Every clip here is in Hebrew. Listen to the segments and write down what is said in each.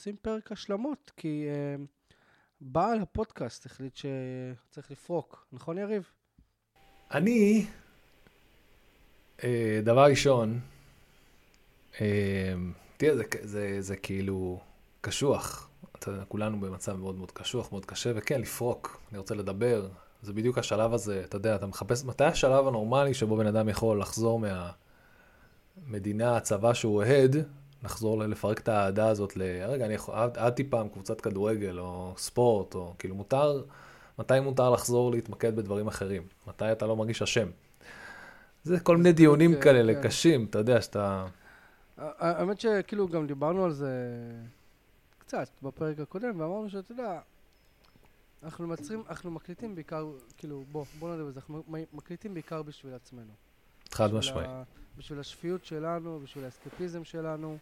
עושים פרק השלמות, כי uh, בעל הפודקאסט החליט שצריך לפרוק, נכון יריב? אני, אה, דבר ראשון, אה, תראה, זה, זה, זה כאילו קשוח. אתה יודע, כולנו במצב מאוד מאוד קשוח, מאוד קשה, וכן, לפרוק. אני רוצה לדבר. זה בדיוק השלב הזה, אתה יודע, אתה מחפש, מתי השלב הנורמלי שבו בן אדם יכול לחזור מהמדינה, הצבא שהוא אוהד, לחזור לפרק את האהדה הזאת ל... רגע, אני אהדתי פעם קבוצת כדורגל, או ספורט, או כאילו מותר, מתי מותר לחזור להתמקד בדברים אחרים? מתי אתה לא מרגיש אשם? זה כל מיני דיונים כן, כאלה כן. קשים, אתה יודע, שאתה... האמת שכאילו גם דיברנו על זה קצת בפרק הקודם, ואמרנו שאתה יודע, אנחנו מצרים, אנחנו מקליטים בעיקר, כאילו, בוא, בוא נדבר על זה, אנחנו מקליטים בעיקר בשביל עצמנו. חד משמעי. בשביל השפיות שלנו, בשביל האסקפיזם שלנו.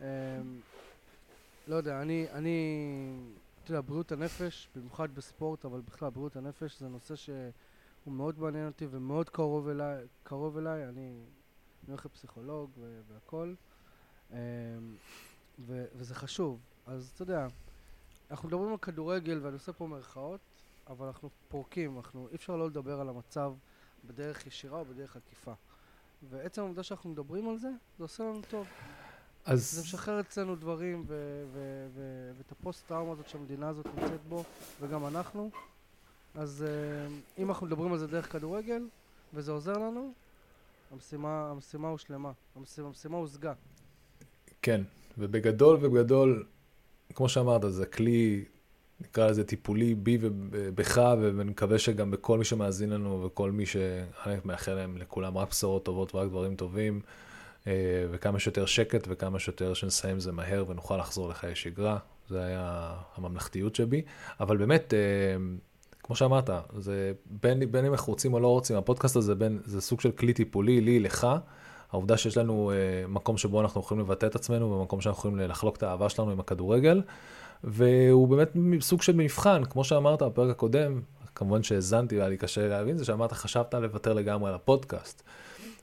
אמ, לא יודע, אני, אני, אתה יודע, בריאות הנפש, במיוחד בספורט, אבל בכלל בריאות הנפש זה נושא שהוא מאוד מעניין אותי ומאוד קרוב אליי, קרוב אליי, אני, אני הולך לפסיכולוג ו- והכל, אמ, וזה חשוב. אז אתה יודע, אנחנו מדברים על כדורגל ואני עושה פה מירכאות, אבל אנחנו פורקים, אנחנו, אי אפשר לא לדבר על המצב בדרך ישירה או בדרך עקיפה. ועצם העובדה שאנחנו מדברים על זה, זה עושה לנו טוב. זה אז משחרר אצלנו דברים ואת הפוסט-טראומה הזאת שהמדינה הזאת נמצאת בו, וגם אנחנו. אז uh, אם אנחנו מדברים על זה דרך כדורגל, וזה עוזר לנו, המשימה, המשימה הושלמה, המשימה, המשימה הושגה. כן, ובגדול ובגדול, כמו שאמרת, זה כלי, נקרא לזה טיפולי בי ובך, ואני מקווה שגם בכל מי שמאזין לנו וכל מי ש... אני מאחל להם לכולם רק בשורות טובות ורק דברים טובים, אה, וכמה שיותר שקט וכמה שיותר שנסיים זה מהר ונוכל לחזור לחיי שגרה. זה היה הממלכתיות שבי. אבל באמת, אה, כמו שאמרת, זה בין, בין אם אנחנו רוצים או לא רוצים, הפודקאסט הזה בין, זה סוג של כלי טיפולי, לי, לך. העובדה שיש לנו uh, מקום שבו אנחנו יכולים לבטא את עצמנו, ומקום שאנחנו יכולים לחלוק את האהבה שלנו עם הכדורגל, והוא באמת סוג של מבחן, כמו שאמרת בפרק הקודם, כמובן שהאזנתי והיה לי קשה להבין, זה שאמרת, חשבת לוותר לגמרי על הפודקאסט.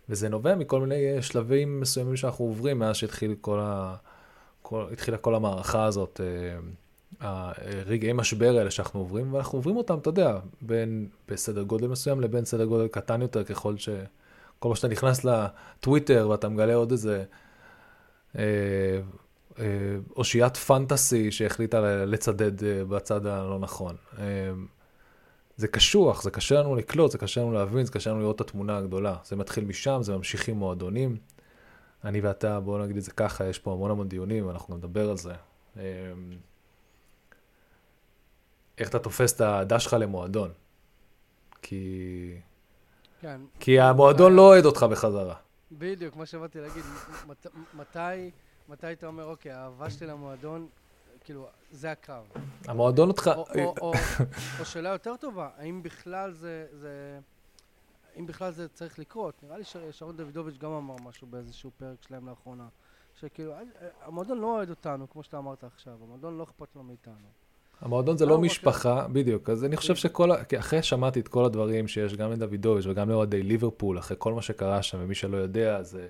וזה נובע מכל מיני אה, שלבים מסוימים שאנחנו עוברים מאז שהתחיל כל ה... כל... כל המערכה הזאת, אה, הרגעי משבר האלה שאנחנו עוברים, ואנחנו עוברים אותם, אתה יודע, בין בסדר גודל מסוים לבין סדר גודל קטן יותר, ככל ש... כל פעם שאתה נכנס לטוויטר ואתה מגלה עוד איזה אה, אה, אושיית פנטסי שהחליטה לצדד אה, בצד הלא נכון. אה, זה קשוח, זה קשה לנו לקלוט, זה קשה לנו להבין, זה קשה לנו לראות את התמונה הגדולה. זה מתחיל משם, זה ממשיך עם מועדונים. אני ואתה, בואו נגיד את זה ככה, יש פה המון המון דיונים, ואנחנו נדבר על זה. אה, איך אתה תופס את האהדה שלך למועדון? כי... כן. כי המועדון לא אוהד אותך בחזרה. בדיוק, מה שבאתי להגיד, מת- מתי, מתי אתה אומר, אוקיי, האהבה שלי למועדון, כאילו, זה הקו. המועדון אותך... או, או, או, או שאלה יותר טובה, האם בכלל זה, זה, אם בכלל זה צריך לקרות? נראה לי ששרון דוידוביץ' גם אמר משהו באיזשהו פרק שלהם לאחרונה, שכאילו, המועדון לא אוהד אותנו, כמו שאתה אמרת עכשיו, המועדון לא אכפת לו מאיתנו. המועדון זה לא. משפחה, בדיוק. אז אני חושב. שכל, ה- כי אחרי ששמעתי את כל הדברים שיש גם לדוידוביץ' וגם לאוהדי ליברפול, אחרי כל מה שקרה שם, ומי שלא יודע, זה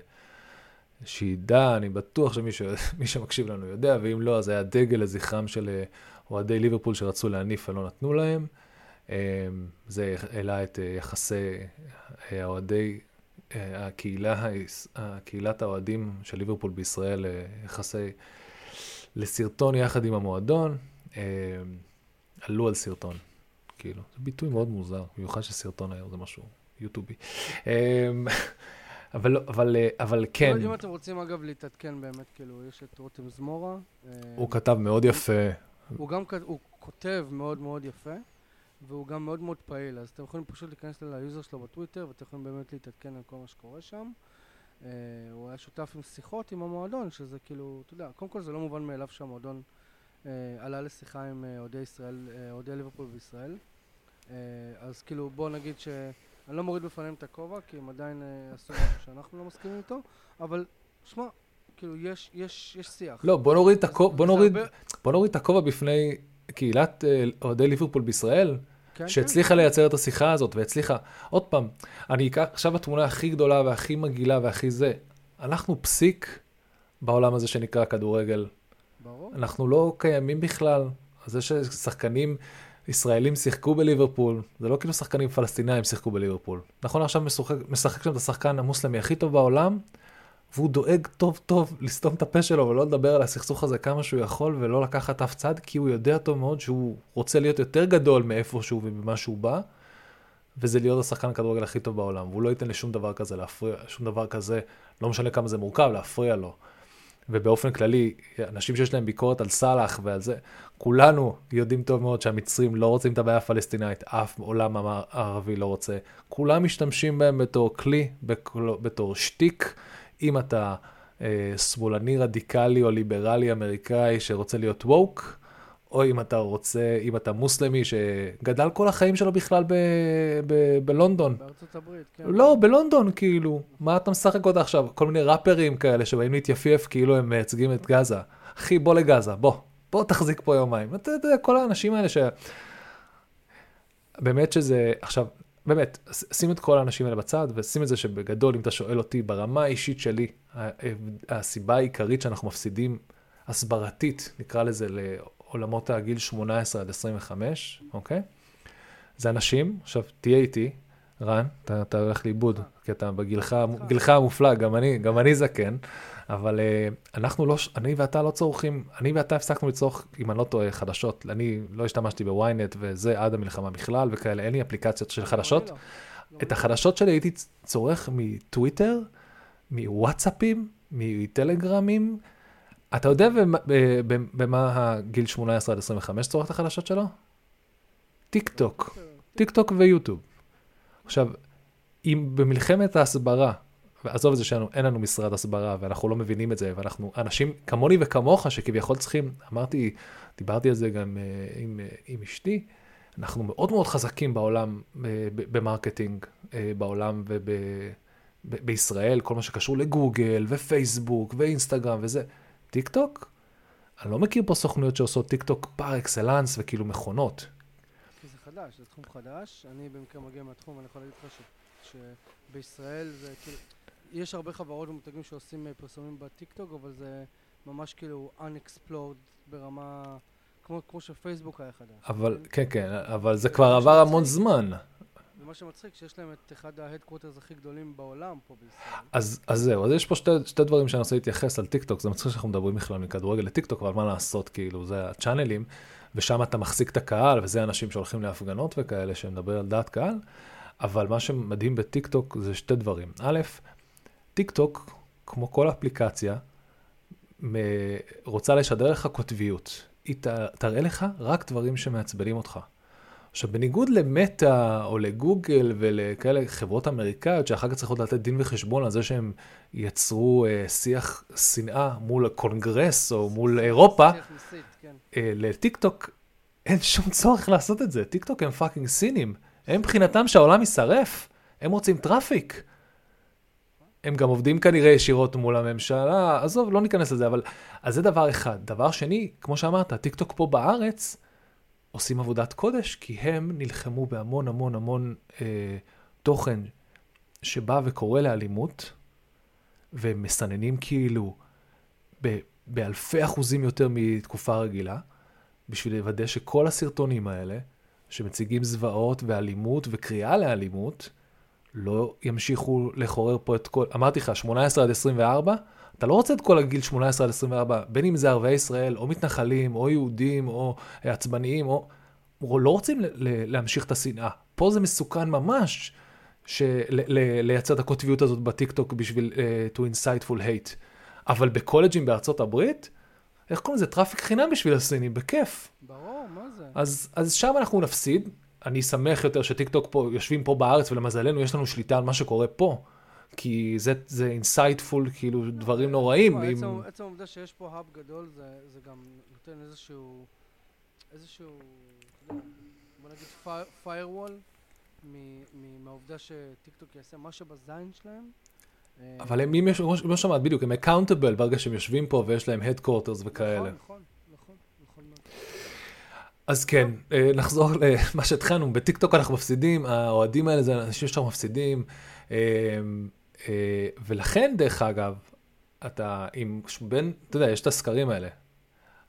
שידע, אני בטוח שמי ש... שמקשיב לנו יודע, ואם לא, אז היה דגל לזכרם של אה, אוהדי ליברפול שרצו להניף ולא נתנו להם. אה, זה העלה את אה, יחסי האוהדי, הקהילה, קהילת האוהדים של ליברפול בישראל, יחסי לסרטון יחד עם המועדון. עלו על סרטון, כאילו, זה ביטוי מאוד מוזר, במיוחד שסרטון היום זה משהו יוטיובי. אבל, לא- אבל, אה, אבל כן, אם אתם רוצים אגב להתעדכן באמת, כאילו, יש את רותם זמורה. אה, הוא כתב מאוד יפה, הוא גם הוא כותב מאוד מאוד יפה, והוא גם מאוד מאוד פעיל, אז אתם יכולים פשוט להיכנס ל user שלו בטוויטר, ואתם יכולים באמת להתעדכן על כל מה שקורה שם. אה, הוא היה שותף עם שיחות עם המועדון, שזה כאילו, אתה יודע, קודם כל זה לא מובן מאליו שהמועדון עלה לשיחה עם אוהדי ישראל, אוהדי ליברפול בישראל. אז כאילו, בוא נגיד ש... אני לא מוריד בפניהם את הכובע, כי הם עדיין אה, עשו משהו שאנחנו לא מסכימים איתו, אבל, שמע, כאילו, יש, יש, יש שיח. לא, בוא נוריד הכובע, בוא נוריד, הרבה- בוא נוריד את הכובע בפני קהילת אה, אוהדי ליברפול בישראל, כן, שהצליחה כן. לייצר את השיחה הזאת, והצליחה, עוד פעם, אני אקח עכשיו התמונה הכי גדולה והכי מגעילה והכי זה, אנחנו פסיק בעולם הזה שנקרא כדורגל. אנחנו לא קיימים בכלל. זה ששחקנים ישראלים שיחקו בליברפול, זה לא כאילו שחקנים פלסטינאים שיחקו בליברפול. נכון, עכשיו משחק, משחק שם את השחקן המוסלמי הכי טוב בעולם, והוא דואג טוב טוב לסתום את הפה שלו ולא לדבר על הסכסוך הזה כמה שהוא יכול ולא לקחת אף צד, כי הוא יודע טוב מאוד שהוא רוצה להיות יותר גדול מאיפה שהוא וממה שהוא בא, וזה להיות השחקן הכדורגל הכי טוב בעולם. והוא לא ייתן לשום דבר כזה להפריע, שום דבר כזה, לא משנה כמה זה מורכב, להפריע לו. ובאופן כללי, אנשים שיש להם ביקורת על סאלח ועל זה, כולנו יודעים טוב מאוד שהמצרים לא רוצים את הבעיה הפלסטינאית, אף עולם הערבי לא רוצה. כולם משתמשים בהם בתור כלי, בתור שטיק. אם אתה אה, שמאלני רדיקלי או ליברלי אמריקאי שרוצה להיות ווק, או אם אתה רוצה, אם אתה מוסלמי שגדל כל החיים שלו בכלל ב, ב, בלונדון. בארצות הברית, כן. לא, בלונדון כאילו. מה אתה משחק אותה עכשיו? כל מיני ראפרים כאלה שבאים להתייפייף כאילו הם מייצגים את גאזה. אחי, בוא לגאזה, בוא. בוא תחזיק פה יומיים. אתה יודע, כל האנשים האלה ש... באמת שזה, עכשיו, באמת, שים את כל האנשים האלה בצד, ושים את זה שבגדול, אם אתה שואל אותי, ברמה האישית שלי, הסיבה העיקרית שאנחנו מפסידים הסברתית, נקרא לזה, לעולמות הגיל 18 עד 25, אוקיי? זה אנשים, עכשיו תהיה איתי, רן, אתה, אתה הולך לאיבוד, כי אתה בגילך גילך המופלג, גם אני, גם אני זקן, אבל uh, אנחנו לא, אני ואתה לא צורכים, אני ואתה הפסקנו לצורך, אם אני לא טועה, חדשות. אני לא השתמשתי בוויינט וזה עד המלחמה בכלל וכאלה, אין לי אפליקציות של חדשות. לא. את החדשות שלי הייתי צורך מטוויטר, מוואטסאפים, מטלגרמים. אתה יודע במה הגיל 18 עד 25 צורך את החדשות שלו? טיק טוק. טיק טוק ויוטיוב. עכשיו, אם במלחמת ההסברה, ועזוב את זה שאין לנו משרד הסברה ואנחנו לא מבינים את זה, ואנחנו אנשים כמוני וכמוך שכביכול צריכים, אמרתי, דיברתי על זה גם uh, עם, uh, עם אשתי, אנחנו מאוד מאוד חזקים בעולם, ב marketing, בעולם ובישראל, כל מה שקשור לגוגל ופייסבוק ואינסטגרם וזה. טיק טוק? אני לא מכיר פה סוכנויות שעושות טיק טוק par excellence וכאילו מכונות. זה חדש, זה תחום חדש. אני במקרה מגיע מהתחום, אני יכול להגיד לך שבישראל זה כאילו... יש הרבה חברות ומותגים שעושים אה, פרסומים בטיקטוק, אבל זה ממש כאילו unexplored ברמה... כמו, כמו שפייסבוק היה חדש. אבל, כן, כן, אבל זה כבר עבר המון זמן. ומה שמצחיק, שיש להם את אחד ה headquarters הכי גדולים בעולם פה בישראל. אז, אז זהו, אז יש פה שתי, שתי דברים שאני רוצה להתייחס על טיקטוק, זה מצחיק שאנחנו מדברים בכלל מכדורגל לטיקטוק, אבל מה לעשות, כאילו, זה הצ'אנלים, ושם אתה מחזיק את הקהל, וזה אנשים שהולכים להפגנות וכאלה, שמדבר על דעת קהל, אבל מה שמדהים בטיקטוק זה שתי דברים. א', טיק טוק, כמו כל אפליקציה, רוצה לשדר לך קוטביות. היא תראה לך רק דברים שמעצבנים אותך. עכשיו, בניגוד למטא או לגוגל ולכאלה חברות אמריקאיות שאחר כך צריכות לתת דין וחשבון על זה שהם יצרו אה, שיח שנאה מול הקונגרס או מול אירופה, כן. אה, לטיק טוק אין שום צורך לעשות את זה. טיק טוק הם fucking סינים. הם מבחינתם שהעולם יישרף. הם רוצים traffic. הם גם עובדים כנראה ישירות מול הממשלה, עזוב, לא ניכנס לזה, אבל... אז זה דבר אחד. דבר שני, כמו שאמרת, טיקטוק פה בארץ עושים עבודת קודש, כי הם נלחמו בהמון המון המון אה, תוכן שבא וקורא לאלימות, והם מסננים כאילו ב, באלפי אחוזים יותר מתקופה רגילה, בשביל לוודא שכל הסרטונים האלה, שמציגים זוועות ואלימות וקריאה לאלימות, לא ימשיכו לחורר פה את כל, אמרתי לך, 18 עד 24, אתה לא רוצה את כל הגיל 18 עד 24, בין אם זה ערביי ישראל, או מתנחלים, או יהודים, או עצבניים, או... לא רוצים להמשיך את השנאה. פה זה מסוכן ממש של... לייצר את הקוטביות הזאת בטיקטוק בשביל uh, to inciteful hate. אבל בקולג'ים בארצות הברית, איך קוראים לזה? traffic חינם בשביל הסינים, בכיף. ברור, מה זה? אז, אז שם אנחנו נפסיד, אני שמח יותר שטיק טוק פה, יושבים פה בארץ, ולמזלנו יש לנו שליטה על מה שקורה פה. כי זה, זה inciteful, כאילו, דברים נוראים. עצם, עם... עצם העובדה שיש פה hub גדול, זה, זה גם נותן איזשהו, איזשהו, בוא נגיד firewall, מהעובדה שטיק טוק יעשה מה שבזין שלהם. אה, אבל הם, אם יש, כמו שאמרת, בדיוק, הם accountable ברגע שהם יושבים פה ויש להם headquarters וכאלה. נכון, נכון. אז כן, אה, נחזור למה שהתחלנו, בטיקטוק אנחנו מפסידים, האוהדים האלה זה אנשים שאנחנו מפסידים, אה, אה, ולכן דרך אגב, אתה עם בין, אתה יודע, יש את הסקרים האלה,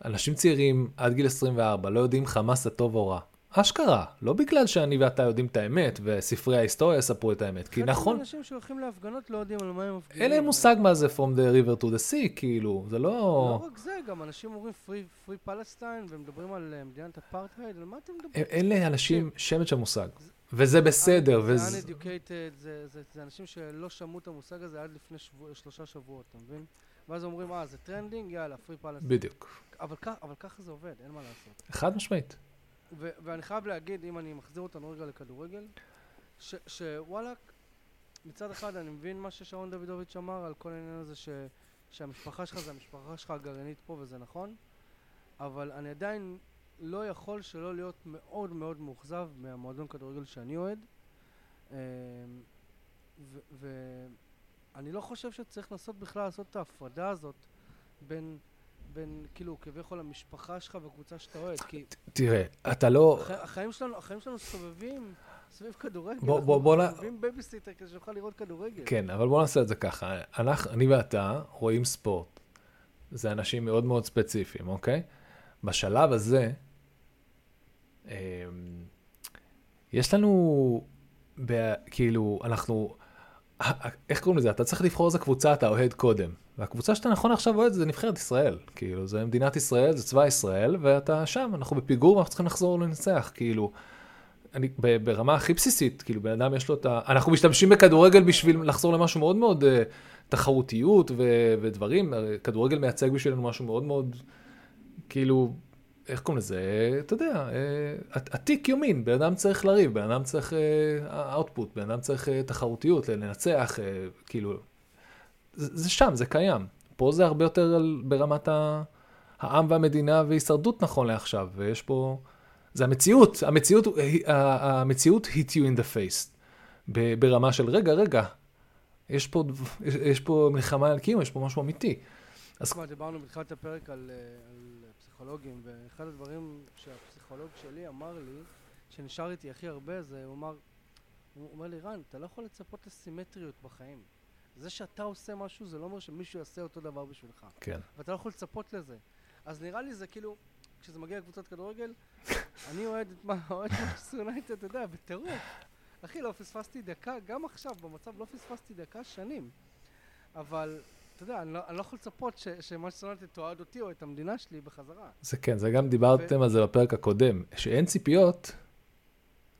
אנשים צעירים עד גיל 24 לא יודעים חמאס זה טוב או רע. אשכרה, לא בגלל שאני ואתה יודעים את האמת, וספרי ההיסטוריה יספרו את האמת, כי נכון... אנשים שהולכים להפגנות לא יודעים על מה הם מפגינים. אין להם מושג מה זה From the river to the sea, כאילו, זה לא... לא רק זה, גם אנשים אומרים free, free Palestine, ומדברים על uh, מדינת אפרטהייד, על מה אתם מדברים? אין לאנשים שמץ של מושג. וזה בסדר, וזה... זה uneducated, זה, זה, זה אנשים שלא שמעו את המושג הזה עד לפני שבוע, שלושה שבועות, אתה מבין? ואז אומרים, אה, זה trending, יאללה, free Palestine. בדיוק. אבל, אבל ככה זה עובד, אין מה לעשות. חד משמעית. ו- ואני חייב להגיד, אם אני מחזיר אותנו רגע לכדורגל, שוואלאק, מצד אחד אני מבין מה ששרון דוידוביץ' אמר על כל העניין הזה ש- שהמשפחה שלך זה המשפחה שלך הגרעינית פה וזה נכון, אבל אני עדיין לא יכול שלא להיות מאוד מאוד מאוכזב מהמועדון כדורגל שאני אוהד. אמ, ואני לא חושב שצריך לנסות בכלל לעשות את ההפרדה הזאת בין בין, כאילו, כביכול המשפחה שלך והקבוצה שאתה אוהד, כי... תראה, אתה לא... החיים שלנו, החיים שלנו סובבים סביב כדורגל. בוא, בוא, בוא... אנחנו סובבים בייביסיטר כדי שנוכל לראות כדורגל. כן, אבל בוא נעשה את זה ככה. אנחנו, אני ואתה רואים ספורט. זה אנשים מאוד מאוד ספציפיים, אוקיי? בשלב הזה, יש לנו, כאילו, אנחנו... איך קוראים לזה? אתה צריך לבחור איזה קבוצה אתה אוהד קודם. והקבוצה שאתה נכון עכשיו אוהד זה נבחרת ישראל. כאילו, זה מדינת ישראל, זה צבא ישראל, ואתה שם, אנחנו בפיגור ואנחנו צריכים לחזור לנצח. כאילו, אני, ברמה הכי בסיסית, כאילו, בן אדם יש לו את ה... אנחנו משתמשים בכדורגל בשביל לחזור למשהו מאוד מאוד uh, תחרותיות ו- ודברים. כדורגל מייצג בשבילנו משהו מאוד מאוד, כאילו, איך קוראים לזה? אתה יודע, אה, עתיק יומין, בן אדם צריך לריב, בן אדם צריך אאוטפוט, בן אדם צריך אה, תחרותיות, לנצח, אה, כאילו, זה, שם, זה קיים. פה זה הרבה יותר ברמת העם והמדינה והישרדות נכון לעכשיו, ויש פה, זה המציאות, המציאות, המציאות hit you in the face, ברמה של רגע, רגע, יש פה, יש פה מלחמה על קיום, יש פה משהו אמיתי. אז כבר דיברנו בתחילת הפרק על, על פסיכולוגים, ואחד הדברים שהפסיכולוג שלי אמר לי, שנשאר איתי הכי הרבה, זה הוא אמר, הוא אומר לי, רן, אתה לא יכול לצפות לסימטריות בחיים. זה שאתה עושה משהו, זה לא אומר שמישהו יעשה אותו דבר בשבילך. כן. ואתה לא יכול לצפות לזה. אז נראה לי זה כאילו, כשזה מגיע לקבוצת כדורגל, אני אוהד את מה, אוהד את יונייטד, אתה יודע, בטירוף. אחי, לא פספסתי דקה, גם עכשיו, במצב לא פספסתי דקה שנים. אבל אתה יודע, אני לא, אני לא יכול לצפות שמאצ'סטר יונייטד תועד אותי או את המדינה שלי בחזרה. זה כן, זה גם דיברתם ו... על זה בפרק הקודם, שאין ציפיות.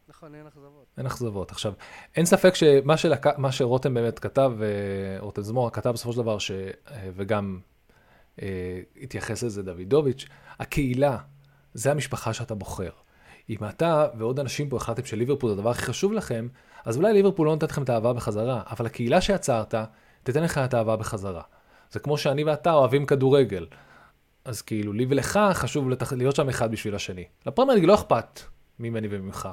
נכון, אין אכזבות. אין אכזבות. עכשיו, אין ספק שמה שלק... שרותם באמת כתב, אה, רותם זמורה כתב בסופו של דבר, ש... אה, וגם אה, התייחס לזה דוידוביץ', הקהילה, זה המשפחה שאתה בוחר. אם אתה ועוד אנשים פה החלטתם שליברפול זה הדבר הכי חשוב לכם, אז אולי ליברפול לא נותנת לכם את האהבה בחזרה, אבל הקהילה שיצרת, תיתן לך את האהבה בחזרה. זה כמו שאני ואתה אוהבים כדורגל. אז כאילו, לי ולך חשוב לתח... להיות שם אחד בשביל השני. לפרמייר לא אכפת ממני וממך.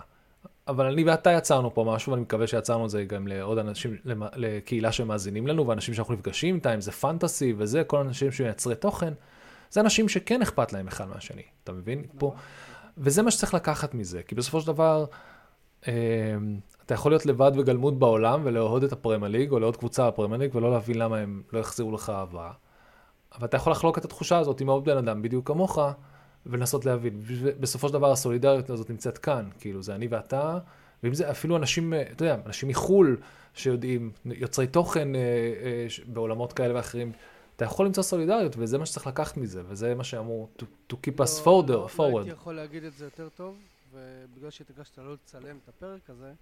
אבל אני ואתה יצרנו פה משהו, ואני מקווה שיצרנו את זה גם לעוד אנשים, לקהילה שמאזינים לנו, ואנשים שאנחנו נפגשים איתם, אם זה פנטסי וזה, כל האנשים שמייצרי תוכן, זה אנשים שכן אכפת להם אחד מהשני, אתה מבין? פה. וזה מה שצריך לקחת מזה, כי בסופו של דבר, אתה יכול להיות לבד וגלמוד בעולם ולאהוד את הפרמייר ליג או לעוד קבוצה בפרמייר ליג ולא להבין למה הם לא יחזירו לך אהבה. אבל אתה יכול לחלוק את התחושה הזאת עם עוד בן אדם בדיוק כמוך ולנסות להבין. בסופו של דבר הסולידריות הזאת נמצאת כאן, כאילו זה אני ואתה, ואם זה אפילו אנשים, אתה יודע, אנשים מחו"ל שיודעים, יוצרי תוכן אה, אה, בעולמות כאלה ואחרים, אתה יכול למצוא סולידריות וזה מה שצריך לקחת מזה וזה מה שאמור to, to keep us לא, forward. לא, לא הייתי יכול להגיד את זה יותר טוב, ובגלל שהתעקשת לא לצלם את הפרק הזה,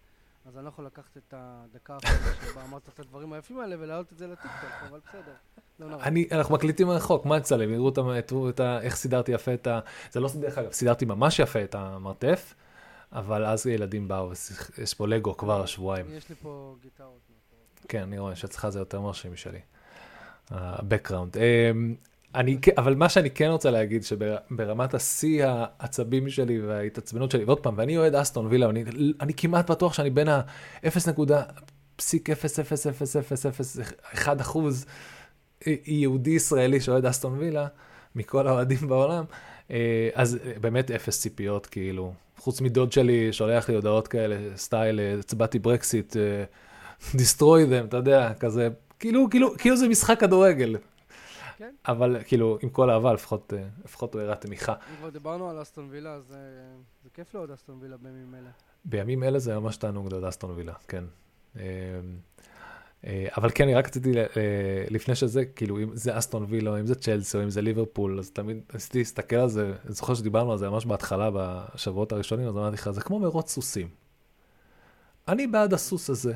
אז אני לא יכול לקחת את הדקה האחרונה שבה אמרת את הדברים היפים האלה ולהעלות את זה לטיקטוק, אבל בסדר. לא. אני, אנחנו מקליטים מרחוק, מה נצלם? יראו את ה... איך סידרתי יפה את ה... זה לא, דרך אגב, סידרתי ממש יפה את המרתף, אבל אז ילדים באו, יש פה לגו כבר שבועיים. יש לי פה גיטרות. כן, אני רואה שאצלך זה יותר מרשים משלי. ה-background. אני, אבל מה שאני כן רוצה להגיד, שברמת השיא העצבים שלי וההתעצבנות שלי, ועוד פעם, ואני אוהד אסטון וילה, ואני אני כמעט בטוח שאני בין ה-0.00001 אחוז יהודי ישראלי שאוהד אסטון וילה, מכל האוהדים בעולם, אה, אז באמת אפס ציפיות, כאילו, חוץ מדוד שלי שולח לי הודעות כאלה, סטייל, הצבעתי ברקסיט, destroy them, אתה יודע, כזה, כאילו, כאילו, כאילו זה משחק כדורגל. כן. אבל כאילו, עם כל אהבה, לפחות, אה, לפחות הוא הראה תמיכה. אם כבר דיברנו על אסטון וילה, אז אה, זה כיף לעוד אסטון וילה בימים אלה. בימים אלה זה ממש תענוג לעוד אסטון וילה, כן. אה, אבל כן, אני רק רציתי, לפני שזה, כאילו, אם זה אסטון וילה, אם זה צ'לסי, או אם זה ליברפול, אז תמיד ניסיתי להסתכל על זה, אני זוכר שדיברנו על זה ממש בהתחלה, בשבועות הראשונים, אז אמרתי לך, זה כמו מרוץ סוסים. אני בעד הסוס הזה,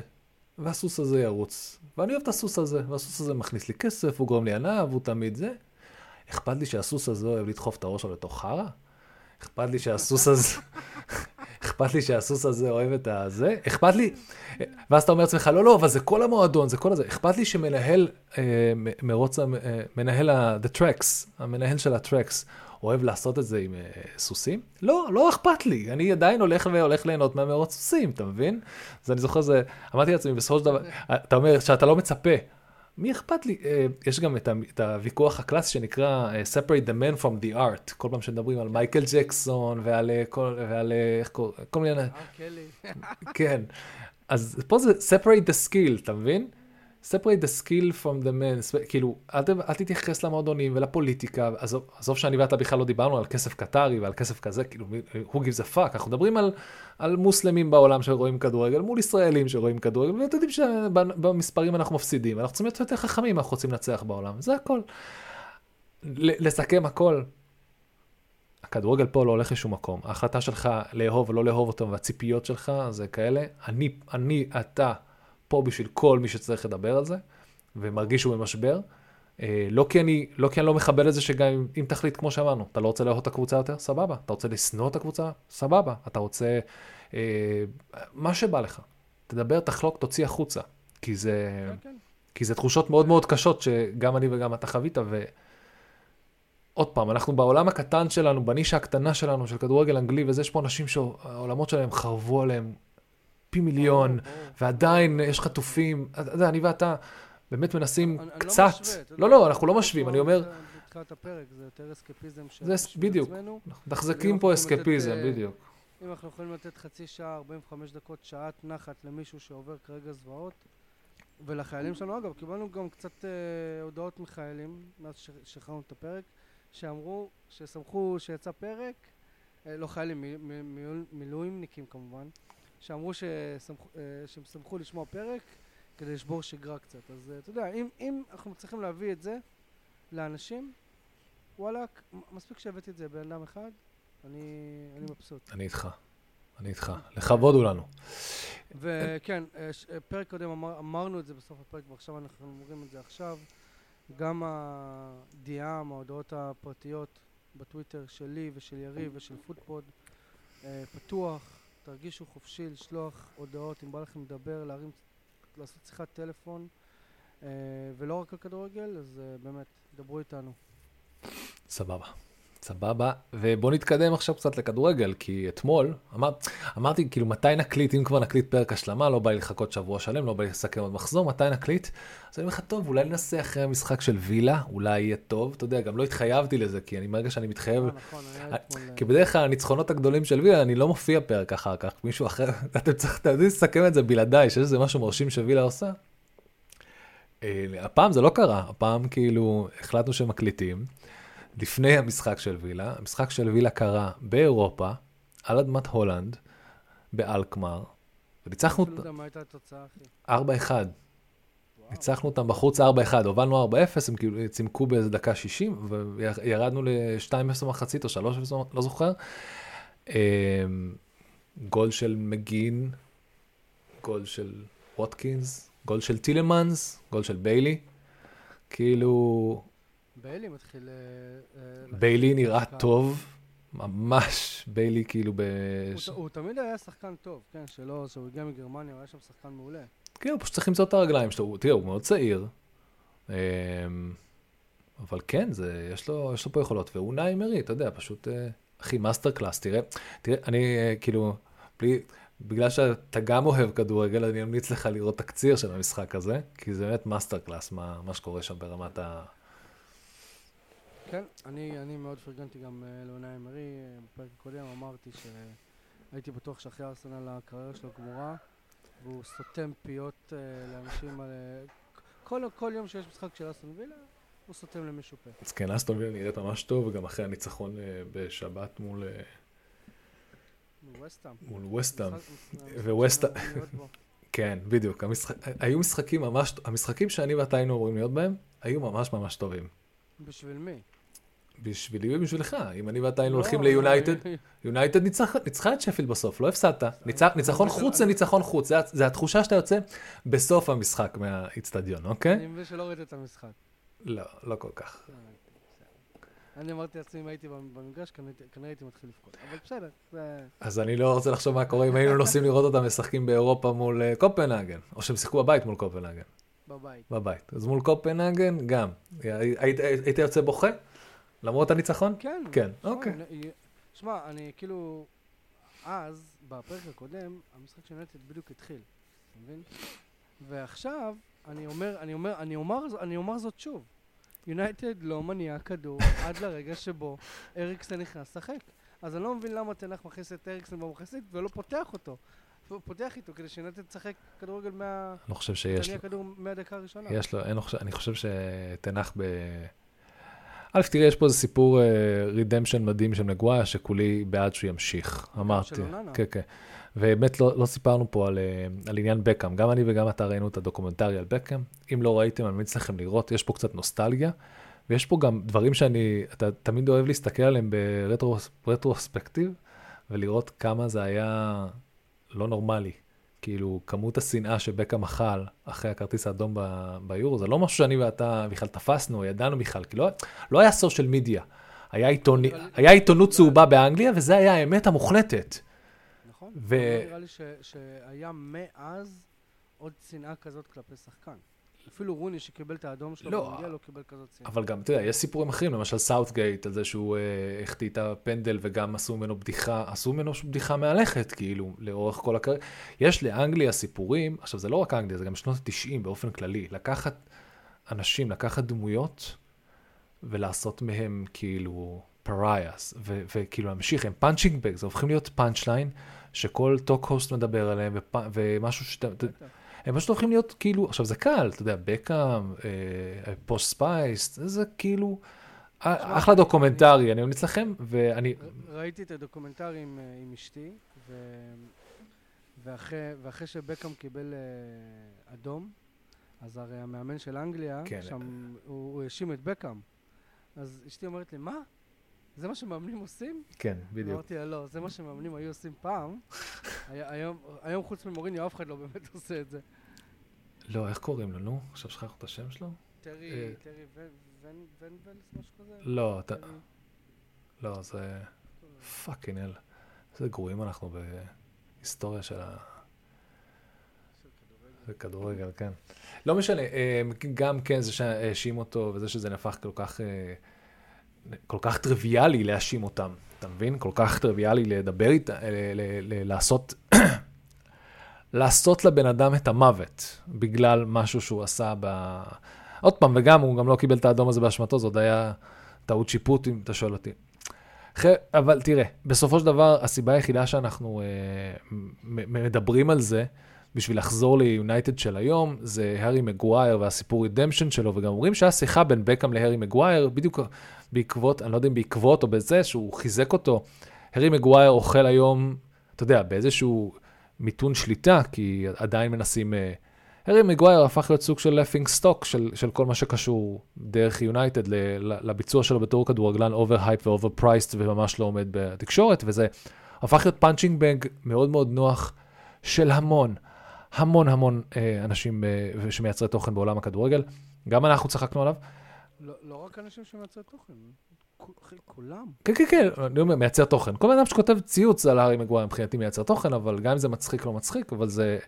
והסוס הזה ירוץ. ואני אוהב את הסוס הזה, והסוס הזה מכניס לי כסף, הוא גורם לי הנאה, והוא תמיד זה. אכפת לי שהסוס הזה אוהב לדחוף את הראש שלו לתוך חרא? אכפת לי שהסוס הזה... אכפת לי שהסוס הזה אוהב את הזה? אכפת לי... ואז אתה אומר לעצמך, לא, לא, אבל זה כל המועדון, זה כל הזה. אכפת לי שמנהל אה, מרוץ, אה, מנהל ה- the tracks, המנהל של הטרקס, אוהב לעשות את זה עם אה, סוסים? לא, לא אכפת לי. אני עדיין הולך והולך ליהנות מהמרוץ סוסים, אתה מבין? אז אני זוכר זה, אמרתי לעצמי, בסופו של דבר, אתה אומר שאתה לא מצפה. מי אכפת לי? אה, יש גם את, הוויכוח הקלאסי שנקרא אה, separate the man from the art. כל פעם שמדברים על מייקל ג'קסון ועל אה, כל, ועל איך קוראים, כל מיני, אה. כן. אז פה זה separate the skill, אתה מבין? Separate the skill from the man, כאילו, אל, ת- אל תתייחס למועדונים ולפוליטיקה, עזוב, עזוב שאני ואתה בכלל לא דיברנו על כסף קטרי ועל כסף כזה, כאילו, who gives a fuck, אנחנו מדברים על, על מוסלמים בעולם שרואים כדורגל מול ישראלים שרואים כדורגל, ואתם יודעים שבמספרים אנחנו מפסידים, אנחנו צריכים להיות יותר חכמים, אנחנו רוצים לנצח בעולם, זה הכל. לסכם הכל, הכדורגל פה לא הולך לשום מקום. ההחלטה שלך לאהוב או לא לאהוב אותו והציפיות שלך זה כאלה. אני, אני, אתה, פה בשביל כל מי שצריך לדבר על זה, ומרגיש שהוא במשבר. אה, לא כי אני לא, כי אני לא מכבד את זה שגם אם, אם תחליט כמו שאמרנו, אתה לא רוצה לאהוב את הקבוצה יותר? סבבה. אתה רוצה לשנוא את הקבוצה? סבבה. אתה רוצה... אה, מה שבא לך. תדבר, תחלוק, תוציא החוצה. כי זה... כן, כן. כי זה תחושות מאוד מאוד קשות שגם אני וגם אתה חווית, ועוד פעם, אנחנו בעולם הקטן שלנו, בנישה הקטנה שלנו של כדורגל אנגלי, וזה יש פה אנשים שהעולמות שלהם חרבו עליהם פי מיליון. ועדיין יש חטופים, אתה יודע, אני ואתה באמת מנסים לא קצת, לא, לא, אנחנו לא משווים, אני אומר, בתחילת הפרק, זה יותר אסקפיזם של בדיוק. מחזקים פה אסקפיזם, אה, בדיוק. אם אנחנו יכולים לתת חצי שעה, 45 דקות, שעת נחת למישהו שעובר כרגע זוועות, ולחיילים שלנו, אגב, קיבלנו גם קצת אה, הודעות מחיילים, מאז שחררנו את הפרק, שאמרו, ששמחו שיצא פרק, אה, לא חיילים, מ- מ- מילוא- מילואימניקים כמובן, שאמרו ששמחו, אה, שהם שמחו לשמוע פרק כדי לשבור שגרה קצת. אז אה, אתה יודע, אם, אם אנחנו מצליחים להביא את זה לאנשים, וואלאק, מספיק שהבאתי את זה לבן אדם אחד, אני, אני מבסוט. אני איתך, אני איתך. לכבוד הוא לנו. וכן, אה, אה, פרק קודם אמר, אמרנו את זה בסוף הפרק, ועכשיו אנחנו אומרים את זה עכשיו. גם ה-DM, ההודעות הפרטיות בטוויטר שלי ושל יריב ושל פודפוד, אה, פתוח, תרגישו חופשי לשלוח הודעות, אם בא לכם לדבר, להרים, לעשות שיחת טלפון, אה, ולא רק על כדורגל, אז אה, באמת, דברו איתנו. סבבה. סבבה, ובוא נתקדם עכשיו קצת לכדורגל, כי אתמול, אמר, אמרתי כאילו מתי נקליט, אם כבר נקליט פרק השלמה, לא בא לי לחכות שבוע שלם, לא בא לי לסכם עוד מחזור, מתי נקליט? אז אני אומר לך, טוב, אולי ננסה אחרי המשחק של וילה, אולי יהיה טוב, אתה יודע, גם לא התחייבתי לזה, כי אני מרגע שאני מתחייב, אה, נכון, אה. אה, כי בדרך כלל הניצחונות הגדולים של וילה, אני לא מופיע פרק אחר כך, מישהו אחר, אתם צריכים, לסכם את זה בלעדיי, שיש איזה משהו מרשים שווילה עושה. הפעם זה לא קרה, הפעם כאילו החלטנו שמקליטים. לפני המשחק של וילה, המשחק של וילה קרה באירופה, על אדמת הולנד, באלקמר, וניצחנו יודע מה הייתה התוצאה, אחי. 4-1. וואו. ניצחנו אותם בחוץ 4-1, הובלנו 4-0, הם כאילו צימקו באיזה דקה 60, וירדנו ל-2-0 מחצית או 3-0, לא זוכר. אמ, גול של מגין, גול של ווטקינס, גול של טילמנס, גול של ביילי. כאילו, ביילי מתחיל... אה, אה, ביילי נראה. טוב, ממש ביילי כאילו ב... הוא תמיד היה שחקן טוב, כן, שלא, שהוא הגיע מגרמניה, הוא היה שם שחקן מעולה. כן, הוא פשוט צריך למצוא את הרגליים שלו, תראה, הוא מאוד צעיר. אמ, אבל כן, זה, יש, לו, יש לו פה יכולות, ואונאי אמרי, אתה יודע, פשוט, אה, אחי, masterclass, תראה, תראה, אני כאילו, בלי, בגלל שאתה גם אוהב כדורגל, אני אמליץ לך לראות תקציר של המשחק הזה, כי זה באמת masterclass, מה, מה שקורה שם ברמת ה... כן, אני, אני מאוד פרגנתי גם אה, לאונאי אמרי, אה, בפרק הקודם אמרתי שהייתי בטוח שאחרי ארסנל הקריירה שלו גמורה, והוא סותם פיות אה, לאנשים על... אה, כל, כל יום שיש משחק של ארסנל וילה, הוא סותם למישהו פה. אז כן, אסטון וילה נראית ממש טוב, וגם אחרי הניצחון אה, בשבת מול אה, מול וסטאם. מול וסטאם. משחק- וווסט- משחק שאנחנו להיות בו. כן, בדיוק. המשחק, היו משחקים ממש, המשחקים שאני ואתה היינו אמורים להיות בהם, היו ממש ממש טובים. בשביל מי? בשבילי ובשבילך. אם אני ואתה היינו לא, הולכים ליונייטד, יונייטד ניצח- ניצחה את שפילד בסוף, לא הפסדת. ניצח- ניצחון חוץ זה ניצחון חוץ, זה- התחושה שאתה יוצא בסוף המשחק מהאיצטדיון, אוקיי? אני מבין שלא ראית את המשחק. לא, לא כל כך. אני אמרתי לעצמי, אם הייתי במגרש, כנראה הייתי מתחיל לבכות. אבל בסדר, זה... אז אני לא רוצה לחשוב מה קורה אם היינו נוסעים לראות אותם משחקים באירופה מול אה, קופנהגן, או שהם שיחקו בבית מול קופנהגן, בבית. בבית. אז מול קופנהגן גם. היית יוצא בוכה? למרות הניצחון? כן. כן, שמע, אוקיי. שמע, אני כאילו... אז, בפרק הקודם, המשחק של נטט בדיוק התחיל, אתה מבין? ועכשיו, אני אומר, אני אומר, אני אומר, אני אומר זאת שוב. יונייטד לא מניע כדור עד לרגע שבו אריקסן נכנס לשחק. אז אני לא מבין למה תנח מכניס את אריקסן במחצית ולא פותח אותו. הוא פותח איתו כדי שיונייטד תשחק כדורגל מה... אני לא חושב שיש תניע לו. כדור מהדקה הראשונה. יש לו, אין אני חושב שתנח ב... א', תראה, יש פה איזה סיפור רידמפשן מדהים של מגוויה, שכולי בעד שהוא ימשיך, אמרתי. כן, כן. ובאמת לא, לא סיפרנו פה על, אה, על עניין בקאם. גם אני וגם אתה ראינו את הדוקומנטרי על בקאם. אם לא ראיתם, אני ממליץ לכם לראות, יש פה קצת נוסטלגיה, ויש פה גם דברים שאני, אתה תמיד אוהב להסתכל עליהם ברטרוספקטיב, ולראות כמה זה היה לא נורמלי. כאילו, כמות השנאה שבקאם אכל אחרי הכרטיס האדום ב- ביורו, זה לא משהו שאני ואתה בכלל תפסנו, ידענו בכלל, כי לא, לא היה סושיאל מדיה. היה, אבל- היה עיתונות צהובה באנגליה, וזה היה האמת המוחלטת. נכון? ו- נראה לי ש- שהיה מאז עוד שנאה כזאת כלפי שחקן. אפילו רוני שקיבל את האדום שלו לא, במונדיאל לא קיבל כזאת שנאה. אבל גם, אתה יודע, יש סיפורים אחרים, למשל סאוטגייט, על זה שהוא אה, החטיא את הפנדל וגם עשו ממנו בדיחה, עשו ממנו בדיחה מהלכת, כאילו, לאורך כל הקריירה. יש לאנגליה סיפורים, עכשיו זה לא רק אנגליה, זה גם שנות ה-90 באופן כללי, לקחת אנשים, לקחת דמויות ולעשות מהם כאילו פרייס, וכאילו להמשיך, הם punching bag, זה הופכים להיות punch line, שכל talk host מדבר עליהם, ופ... ומשהו שאתה... הם פשוט הולכים להיות כאילו, עכשיו זה קל, אתה יודע, בקאם, אה, פוש ספייס, זה כאילו, אה, אחלה דוקומנטרי, אני ממליץ לכם, ואני, ראיתי את הדוקומנטרי עם, אה, אשתי. ואחרי, שבקאם קיבל אדום, אז הרי המאמן של אנגליה, כן. שם, הוא האשים את בקאם. אז אשתי אומרת לי, מה? זה מה שמאמנים עושים? כן, בדיוק. אמרתי לה, לא, זה מה שמאמנים היו עושים פעם. היום, היום חוץ ממוריניו אף אחד לא באמת עושה את זה. לא, איך קוראים לו, נו? עכשיו שכחנו את השם שלו? טרי, אה. טרי ונבלס, משהו כזה? לא, אתה, לא, זה fucking אל. איזה גרועים אנחנו בהיסטוריה של ה... של כדורגל. זה כדורגל, כן. לא משנה, אה, גם כן זה שהאשים אותו, וזה שזה נהפך כל כך, אה, כל כך טריוויאלי להאשים אותם, אתה מבין? כל כך טריוויאלי לדבר איתם, לעשות, לעשות לבן אדם את המוות, בגלל משהו שהוא עשה ב... עוד פעם, וגם הוא גם לא קיבל את האדום הזה באשמתו, עוד היה טעות שיפוט, אם אתה שואל אותי. אבל תראה, בסופו של דבר, הסיבה היחידה שאנחנו אה, מדברים על זה, בשביל לחזור ליונייטד של היום, זה הארי מגווייר והסיפור redemption שלו, וגם אומרים שהיה שיחה בין בקאם להארי מגווייר, בדיוק בעקבות, אני לא יודע אם בעקבות או בזה, שהוא חיזק אותו. הארי מגווייר אוכל היום, אתה יודע, באיזשהו מיתון שליטה, כי עדיין מנסים... אה, הארי מגווייר הפך להיות סוג של laughing stock של, של כל מה שקשור דרך יונייטד לביצוע שלו בתור כדורגלן overhyped ו overpriced וממש לא עומד בתקשורת, וזה הפך להיות punching bag מאוד מאוד נוח של המון, המון המון אה, אנשים אה, שמייצרי תוכן בעולם הכדורגל. גם אנחנו צחקנו עליו. לא, לא רק אנשים שמייצרי תוכן, כולם. כן, כן, כן, אני אומר, מייצר תוכן. כל בן אדם שכותב ציוץ על הארי מגווייר מבחינתי מייצר תוכן, אבל גם אם זה מצחיק לא מצחיק, אבל זה...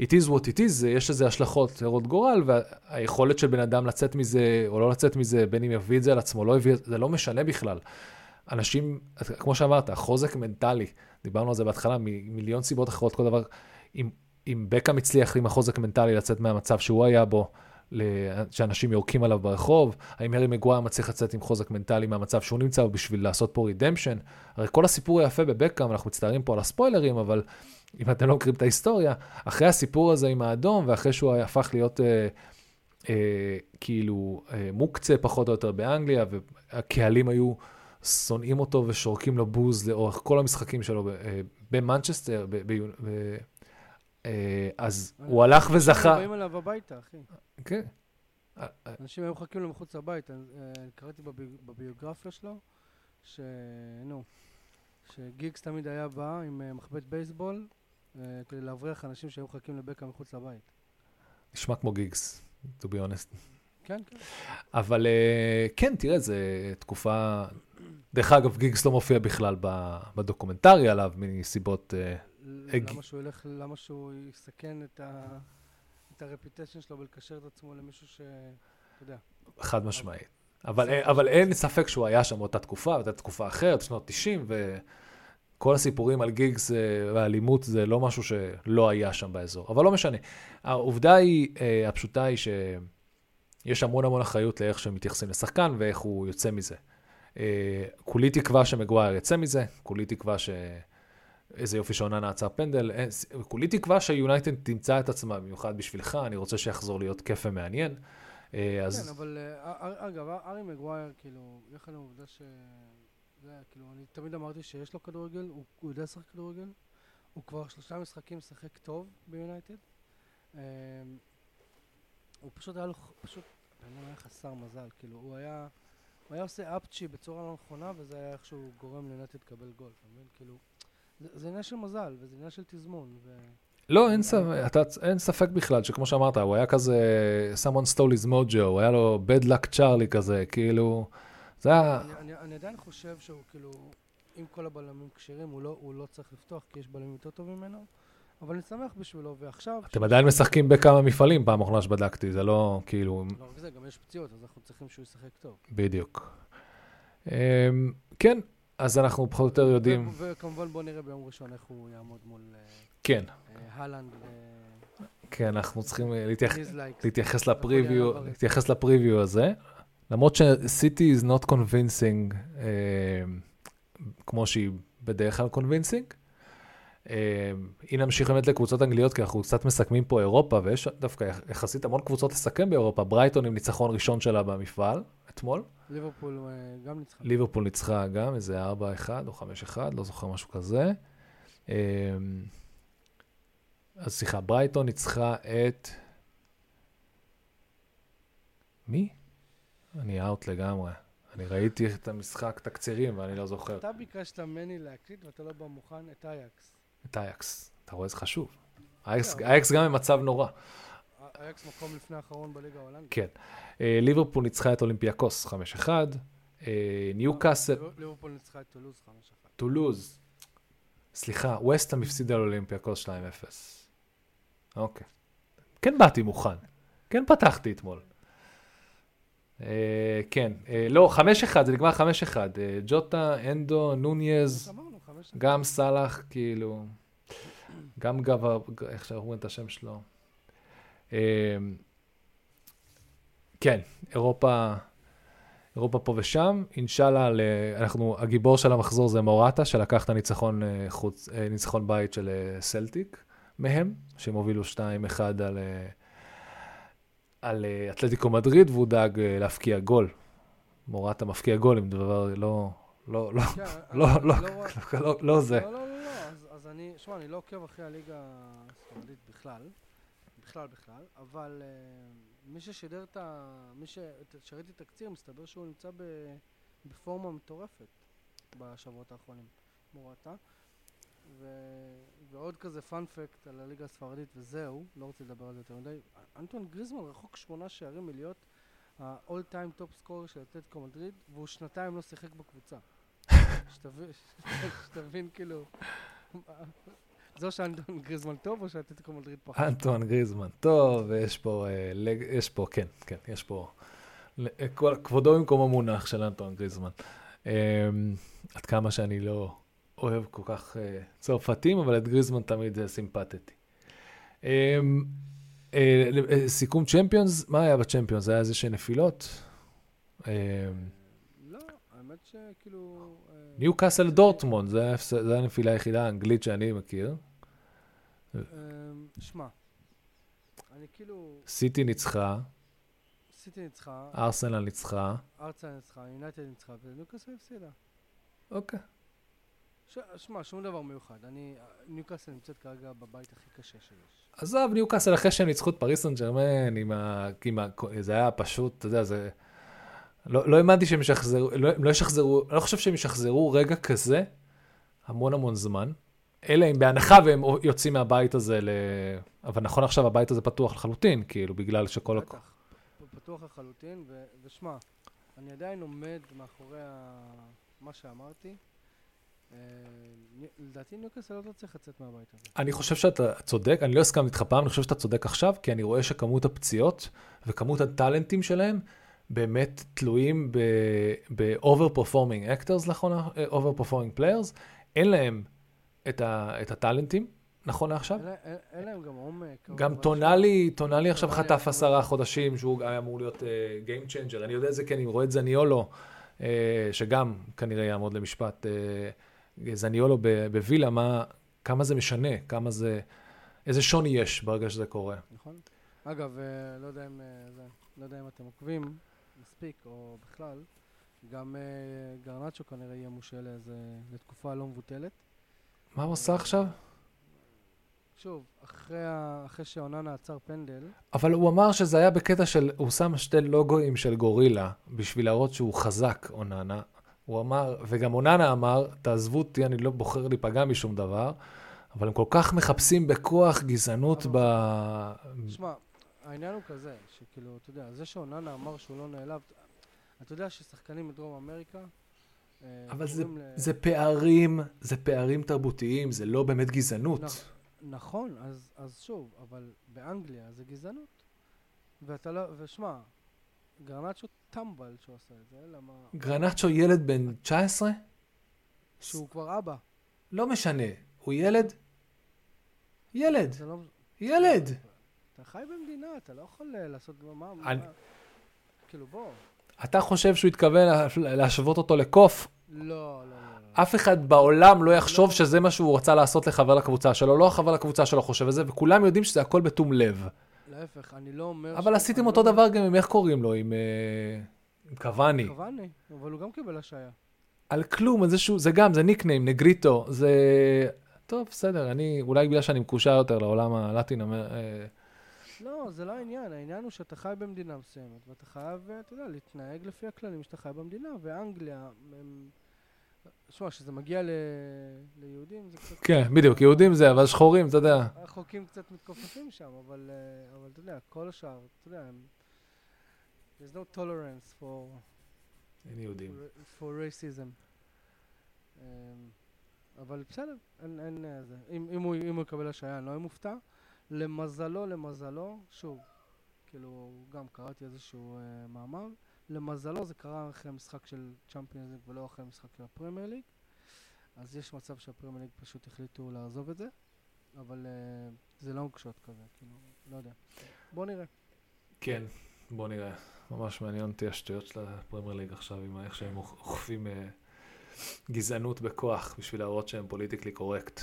it is what it is, יש לזה השלכות הרות גורל, והיכולת של בן אדם לצאת מזה או לא לצאת מזה, בין אם יביא את זה על עצמו, לא יביא, זה לא משנה בכלל. אנשים, כמו שאמרת, חוזק מנטלי, דיברנו על זה בהתחלה, ממיליון סיבות אחרות, כל דבר, אם, אם בקאם הצליח עם החוזק מנטלי לצאת מהמצב שהוא היה בו, שאנשים יורקים עליו ברחוב, האם הארי מגווייר מצליח לצאת עם חוזק מנטלי מהמצב שהוא נמצא בו בשביל לעשות פה רידמפשן? הרי כל הסיפור היפה בבקאם, אנחנו מצטערים פה על הספוילרים, אבל אם אתם לא מכירים את ההיסטוריה, אחרי הסיפור הזה עם האדום, ואחרי שהוא הפך להיות אה, אה, כאילו אה, מוקצה פחות או יותר באנגליה, והקהלים היו שונאים אותו ושורקים לו בוז לאורך כל המשחקים שלו אה, במנצ'סטר, אז הוא הלך וזכה. באים אליו הביתה, אחי. כן. אנשים היו מחכים לו מחוץ לבית. אה, קראתי בביוגרפיה שלו, ש... נו, שגיגס תמיד היה בא עם אה, מחבט בייסבול, כדי להבריח אנשים שהיו מחכים לבקע מחוץ לבית. נשמע כמו גיגס, to be honest. כן, כן. אבל כן, תראה, זו תקופה... דרך אגב, גיגס לא מופיע בכלל ב documentary עליו, מסיבות למה שהוא ילך, למה שהוא יסכן את, ה, את ה reputation שלו ולקשר את עצמו למישהו ש... אתה יודע. חד משמעית. אבל, אבל אין ספק שהוא היה שם באותה תקופה, באותה תקופה אחרת, שנות 90, וכל הסיפורים על גיגס ואלימות זה לא משהו שלא היה שם באזור. אבל לא משנה. העובדה היא, אה, הפשוטה היא שיש המון המון אחריות לאיך שהם מתייחסים לשחקן ואיך הוא יוצא מזה. אה, כולי תקווה שמגווייר יצא מזה, כולי תקווה ש... איזה יופי שעונה נעצר פנדל. כולי תקווה שיונייטד תמצא את עצמה, במיוחד בשבילך, אני רוצה שיחזור להיות כיף ומעניין. אה, אז... כן, אבל אה, אגב, ארי מגווייר, כאילו, יחד עם העובדה ש... כאילו, אני תמיד אמרתי שיש לו כדורגל, הוא, הוא יודע לשחק כדורגל. הוא כבר שלושה משחקים משחק טוב ביונייטד. הוא פשוט היה לו, פשוט, אני היה חסר מזל, כאילו, הוא היה, הוא היה עושה אפצ'י בצורה לא נכונה, וזה היה איכשהו גורם ליונייטד לקבל גול, אתה מבין? כאילו... זה עניין של מזל, וזה עניין של תזמון. ו... לא, אין ספק, אתה, אין ספק בכלל, שכמו שאמרת, הוא היה כזה, someone stole his mojo, הוא היה לו bad luck צ'ארלי כזה, כאילו, זה היה... אני, אני, אני עדיין חושב שהוא כאילו, אם כל הבלמים כשרים, הוא, לא, הוא לא צריך לפתוח, כי יש בלמים יותר טובים ממנו, אבל אני שמח בשבילו, ועכשיו... אתם עדיין משחקים בכמה מפעלים, פעם אחרונה שבדקתי, זה לא כאילו... לא רק זה, גם יש פציעות, אז אנחנו צריכים שהוא ישחק טוב. בדיוק. Um, כן, אז אנחנו פחות או יותר יודעים... וכמובן בוא נראה ביום ראשון איך הוא יעמוד מול... אה, כן. אה, הלנד. כן, אנחנו צריכים אה, להתייחס לפריוויו, להתייחס לפריוויו הזה. למרות שסיטי is not convincing, כמו שהיא בדרך כלל convincing. הנה נמשיך באמת לקבוצות אנגליות, כי אנחנו קצת מסכמים פה אירופה, ויש דווקא יחסית המון קבוצות לסכם באירופה. ברייטון עם ניצחון ראשון שלה במפעל, אתמול. ליברפול אה, גם ניצחה. ליברפול ניצחה גם, איזה 4-1 או 5-1, לא זוכר משהו כזה. אמ, אז סליחה, ברייטון ניצחה את... מי? אני out לגמרי. אני ראיתי את המשחק, תקצירים, ואני לא זוכר. אתה ביקשת ממני להקליט ואתה לא בא מוכן את אייקס. את אייקס. אתה רואה, זה חשוב. אייקס גם במצב נורא. אייקס מקום לפני האחרון בליגה ההולנדית. כן. אה, ליברפול ניצחה את אולימפיאקוס 5-1. אה, ניו קאסל... ליברפול ניצחה את טולוז 5-1. טולוז. סליחה, ווסטהאם הפסידה לאולימפיאקוס 2-0. אוקיי. כן באתי מוכן. כן פתחתי אתמול. אה, כן, לא, 5-1, זה נגמר 5-1. ג'וטה, אנדו, נוניז, גם סאלח, כאילו, גם גבר, איך שאומרים את השם שלו. כן, אירופה, אירופה פה ושם. אינשאללה, אנחנו, הגיבור של המחזור זה מורטה, שלקח את הניצחון אה, חוץ, אה, ניצחון בית של אה, סלטיק מהם, שהם הובילו 2-1 על, על אתלטיקו מדריד, והוא דאג להפקיע גול. מורטה מפקיע גול עם דבר לא, לא, לא, כן, לא, לא, לא, לא, לא זה. לא, לא, לא, לא, אז אני, שמע, אני לא עוקב אחרי הליגה הספרדית בכלל, בכלל בכלל, אבל... מי ששידר את ה... מי שראיתי את הקציר, מסתבר שהוא נמצא ב... בפורמה מטורפת בשבועות האחרונים, מורטה. ו... ועוד כזה פאנפקט על הליגה הספרדית וזהו, לא רוצה לדבר על זה יותר מדי. אנטון גריזמן רחוק שמונה שערים מלהיות ה-all time top scorer של אתלטיקו מדריד, והוא שנתיים לא שיחק בקבוצה. שתבין כאילו זו שאנטון גריזמן טוב או שאתלטיקו מדריד פחות? אנטון גריזמן טוב, ויש פה, אה, יש פה, כן, כן, יש פה, כבודו במקום המונח של אנטון גריזמן. אמ, עד כמה שאני לא אוהב כל כך אה, צרפתים, אבל את גריזמן תמיד סימפטתי. אמ, אה, סיכום צ'מפיונס, מה היה בצ'מפיונס? היה איזה שנפילות? אמ, לא, האמת שכאילו... ניו קאסל דורטמונד, זו הנפילה היחידה האנגלית שאני מכיר. אמ, שמע, אני כאילו... סיטי ניצחה. סיטי ניצחה, ארסנל ניצחה. ארצה ניצחה, יונייטד ניצחה, וניוקאסל הפסידה. אוקיי. שמע, שום דבר מיוחד. אני, ניוקאסל נמצאת כרגע בבית הכי קשה שיש. עזוב, ניוקאסל אחרי שהם ניצחו את פריס סן ג'רמן. עם ה... זה היה פשוט, אתה יודע, זה... לא, לא האמנתי שהם ישחזרו, לא, הם לא ישחזרו, אני לא חושב שהם ישחזרו רגע כזה המון המון זמן, אלא אם בהנחה והם יוצאים מהבית הזה ל... אבל נכון עכשיו הבית הזה פתוח לחלוטין, כאילו, בגלל שכל... בטח. הוא פתוח לחלוטין, ו- ושמע, אני עדיין עומד מאחורי ה- מה שאמרתי. אה, לדעתי ניוקאסל עוד לא צריך לצאת מהבית הזה. אני חושב שאתה צודק, אני לא הסכמתי איתך פעם, אני חושב שאתה צודק עכשיו, כי אני רואה שכמות הפציעות וכמות הטאלנטים שלהם באמת תלויים ב-over performing actors, נכון? over performing players, אין להם את, ה- את הטאלנטים, נכון לעכשיו. אין לה- אין- אין להם גם עומק. גם טונאלי, טונאלי עכשיו חטף עשרה חודשים, שהוא היה אמור להיות uh, Game Changer. אני יודע את זה כי אני רואה את זניולו, uh, שגם כנראה יעמוד למשפט. Uh, זניולו בווילה, מה, כמה זה משנה, כמה זה, איזה שוני יש ברגע שזה קורה. נכון. אגב, אה, לא יודע אם אה, לא יודע אם אתם עוקבים מספיק או בכלל, גם אה, גרנצ'ו כנראה יהיה מושל לאיזה, לתקופה לא מבוטלת. מה הוא עושה עכשיו? שוב, אחרי, ה- אחרי שאוננה עצר פנדל, אבל הוא אמר שזה היה בקטע של, הוא שם שתי לוגוים של גורילה, בשביל להראות שהוא חזק, אוננה. הוא אמר, וגם אוננה אמר, תעזבו אותי, אני לא בוחר להיפגע משום דבר, אבל הם כל כך מחפשים בכוח גזענות ב... שמע, העניין הוא כזה, שכאילו, אתה יודע, זה שאוננה אמר שהוא לא נעלב, אתה יודע ששחקנים מדרום אמריקה, אה, אבל זה, ל- זה פערים, זה פערים תרבותיים, זה לא באמת גזענות. נכ- נכון, אז, אז שוב, אבל באנגליה זה גזענות. ואתה לא, ושמע, גרנצ'ו טמבל שהוא עשה את זה, למה... גרנצ'ו ילד בן 19? שהוא כבר אבא. לא משנה, הוא ילד? ילד, לא... ילד. אתה חי במדינה, אתה לא יכול אה, לעשות... מה... אני- מה... כאילו, בוא. אתה חושב שהוא התכוון לה- להשוות אותו לקוף? לא, לא, לא. לא. אף אחד בעולם לא לא. יחשוב שזה מה שהוא רצה לעשות לחבר לקבוצה שלו, לא החבר לקבוצה שלו חושב את זה, וכולם יודעים שזה הכל בתום לב. להפך, אני לא אומר... אבל ש- עשיתם אני אותו לא- דבר גם עם איך קוראים לו, עם, אה, עם קוואני. קוואני, אבל הוא גם קיבל השעיה. על כלום, זה, שהוא, זה גם, זה ניקניים, נגריטו, זה... טוב, בסדר, אני, אולי בגלל שאני מקושר יותר לעולם הלטין, אה, לא, זה לא העניין, העניין הוא שאתה חי במדינה מסוימת, ואתה חייב, אה, אתה יודע, להתנהג לפי הכללים שאתה חי במדינה, ואנגליה, הם... שמע, כשזה מגיע ל... ליהודים, זה קצת... כן, בדיוק, יהודים זה, אבל שחורים, אתה יודע. החוקים קצת מתכופפים שם, אבל, אה, אבל אתה יודע, כל השאר, אתה יודע, הם... There's no tolerance for, אין יהודים. for racism. אמ, אבל בסדר, אין, אין אה, זה. אם, אם, הוא, אם הוא יקבל השעיה, אני לא אהיה מופתע. למזלו, למזלו, שוב, כאילו, גם קראתי איזשהו אה, מאמר, למזלו זה קרה אחרי משחק של צ'מפיונס ליג ולא אחרי משחק של הפרמייר ליג. אז יש מצב שהפרמייר ליג פשוט החליטו לעזוב את זה, אבל אה, זה לא קשות כזה, כאילו, לא יודע. בוא נראה. כן, בוא נראה. ממש מעניין אותי השטויות של הפרמייר ליג עכשיו, עם איך שהם אוכ- אוכפים אה, גזענות בכוח, בשביל להראות שהם politically correct.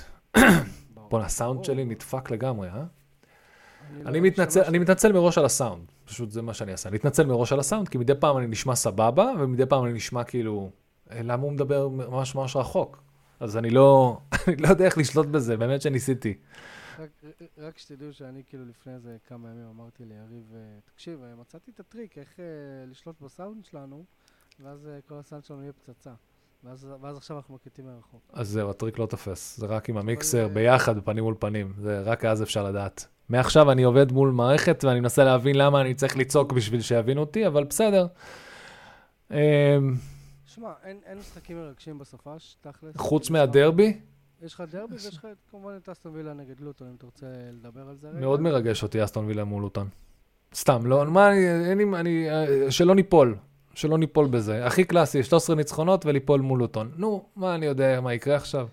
בואנה, הסאונד ברור. שלי נדפק לגמרי, אה? לא אני מתנצל, השתמשתי- אני מתנצל מראש על הסאונד, פשוט זה מה שאני אעשה. אני מתנצל מראש על הסאונד, כי מדי פעם אני נשמע סבבה, ומדי פעם אני נשמע כאילו, "אה, למה הוא מדבר ממש ממש רחוק? אז אני לא, אני לא יודע איך לשלוט בזה, באמת שניסיתי. רק, רק שתדעו שאני כאילו לפני איזה כמה ימים אמרתי ליריב, אה, תקשיב, אה, מצאתי את הטריק איך לשלוט בסאונד שלנו, ואז כל הסאונד שלנו יהיה פצצה. ואז, ואז עכשיו אנחנו מקליטים מרחוק. אז זהו, הטריק לא תופס, זה רק עם המיקסר, אה, ביחד, פנים מול פנים, זה רק אז אפשר לדעת. מעכשיו אני עובד מול מערכת ואני מנסה להבין למה אני צריך לצעוק בשביל שיבינו אותי, אבל בסדר. אמ, שמע, אין, אין משחקים מרגשים בסופש, תכלס. חוץ מהדרבי, יש לך דרבי ויש לך כמובן את אסטון וילה נגד לוטון, אם אתה רוצה לדבר על זה רגע. מאוד מרגש אותי אסטון וילה מול לוטון. סתם, לא, מה, אני, אין לי, אני, אה, שלא ניפול, שלא ניפול בזה. הכי קלאסי, 13 ניצחונות וליפול מול לוטון. נו, מה אני יודע, מה יקרה עכשיו?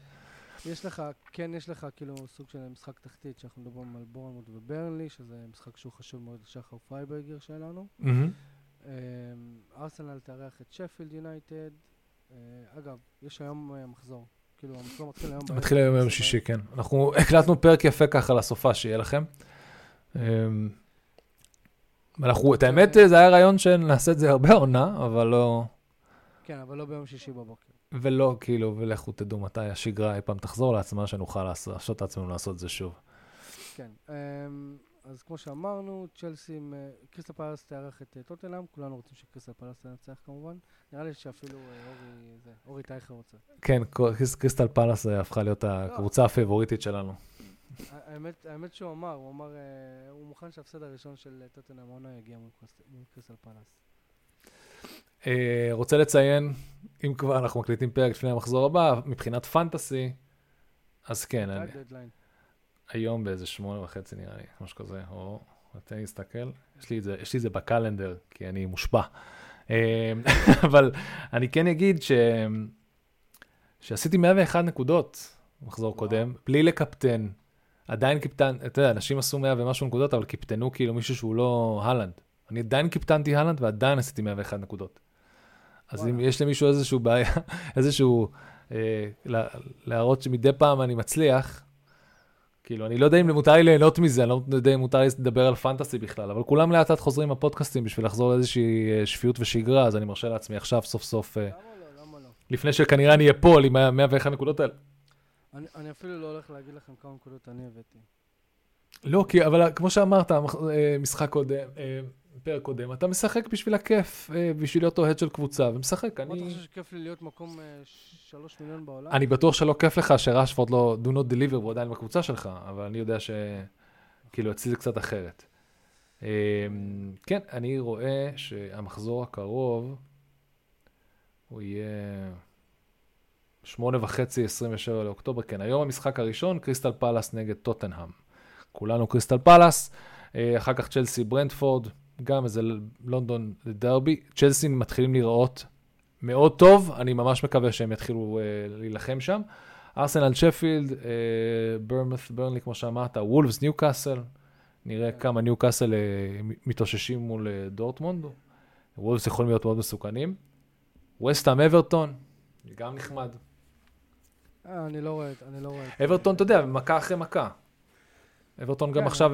יש לך, כן, יש לך כאילו סוג של משחק תחתית, שאנחנו מדברים על בורנמוט וברנלי, שזה משחק שהוא חשוב מאוד לשחר פרייברגר שלנו. אמ, ארסנל תארח את שפילד יונייטד. אה, אגב, יש היום אה, מחזור. כאילו, המחזור מתחיל היום. מתחיל היום יום שישי, כן. אנחנו הקלטנו פרק יפה ככה לסופה, שיהיה לכם. אנחנו, את האמת, זה היה רעיון שנעשה את זה הרבה עונה, אבל לא... כן, אבל לא ביום שישי בבוקר. ולא, כאילו, ולכו תדעו מתי השגרה אי פעם תחזור לעצמה, שנוכל להרשות את עצמנו לעשות את זה שוב. כן. אמ, אז כמו שאמרנו, צ'לסי, קריסטל פלאס תארח את אה, טוטנאם, כולנו רוצים שקריסטל פלאס תנצח כמובן. נראה לי שאפילו אה, אורי, טייכר רוצה. כן, קריסטל פלאס אה, הפכה להיות הקבוצה הפיבוריטית שלנו. האמת, האמת שהוא אמר, הוא אמר, הוא מוכן שההפסד הראשון של טוטנאם עונה יגיע מול קריסטל פלאס. רוצה לציין, אם כבר אנחנו מקליטים פרק לפני המחזור הבא, מבחינת פנטסי, אז כן. אני, היום באיזה שמונה וחצי נראה לי, משהו כזה, או, תן לי להסתכל, יש לי את זה, יש לי את זה בקלנדר, כי אני מושפע. אבל אני כן אגיד ש... שעשיתי 101 נקודות במחזור קודם, בלי לקפטן. עדיין קיפטן, אתה יודע, אנשים עשו 100 ומשהו נקודות, אבל קיפטנו כאילו מישהו שהוא לא הלנד. אני עדיין קיפטנתי הלנד ועדיין עשיתי 101 נקודות. אז אם יש למישהו איזשהו בעיה, איזשהו, אה, להראות שמדי פעם אני מצליח, כאילו, אני לא יודע אם מותר לי ליהנות מזה, אני לא יודע אם מותר לי לדבר על פנטסי בכלל, אבל כולם לאט לאט חוזרים הפודקאסטים בשביל לחזור לאיזושהי אה, שפיות ושגרה, אז אני מרשה לעצמי עכשיו סוף סוף, אה, למה לא, למה לא? לפני שכנראה אני אפול עם ה-101 נקודות האלה. אני, אני אפילו לא הולך להגיד לכם כמה נקודות אני הבאתי. לא, כי, אבל כמו שאמרת, אה, משחק קודם, פרק קודם, אתה משחק בשביל הכיף, אה, בשביל להיות אוהד של קבוצה, ומשחק. אני... מה אתה חושב שכיף לי להיות מקום אה, שלוש מיליון בעולם? אני בטוח שלא כיף לך שרשפורד לא do not deliver והוא עדיין בקבוצה שלך, אבל אני יודע שכאילו אצלי זה קצת אחרת. כן, אני רואה שהמחזור הקרוב, הוא יהיה שמונה וחצי, 27 לאוקטובר, כן, היום המשחק הראשון, קריסטל פלאס נגד טוטנהאם. כולנו קריסטל פלאס, אה, אחר כך צ'לסי ברנדפורד, גם איזה לונדון דרבי. צ'לסי מתחילים לראות מאוד טוב, אני ממש מקווה שהם יתחילו uh, להילחם שם. ארסנל שפילד, ברמת, ברנלי, כמו שאמרת, וולפס, ניוקאסל. נראה כן. כמה ניוקאסל uh, מתאוששים מול uh, דורטמונד. וולפס יכולים להיות מאוד מסוכנים. וסטאם אברטון, גם נחמד. אני לא רואה, אני לא רואה. אברטון, אתה יודע, מכה אחרי מכה. אברטון גם כן, עכשיו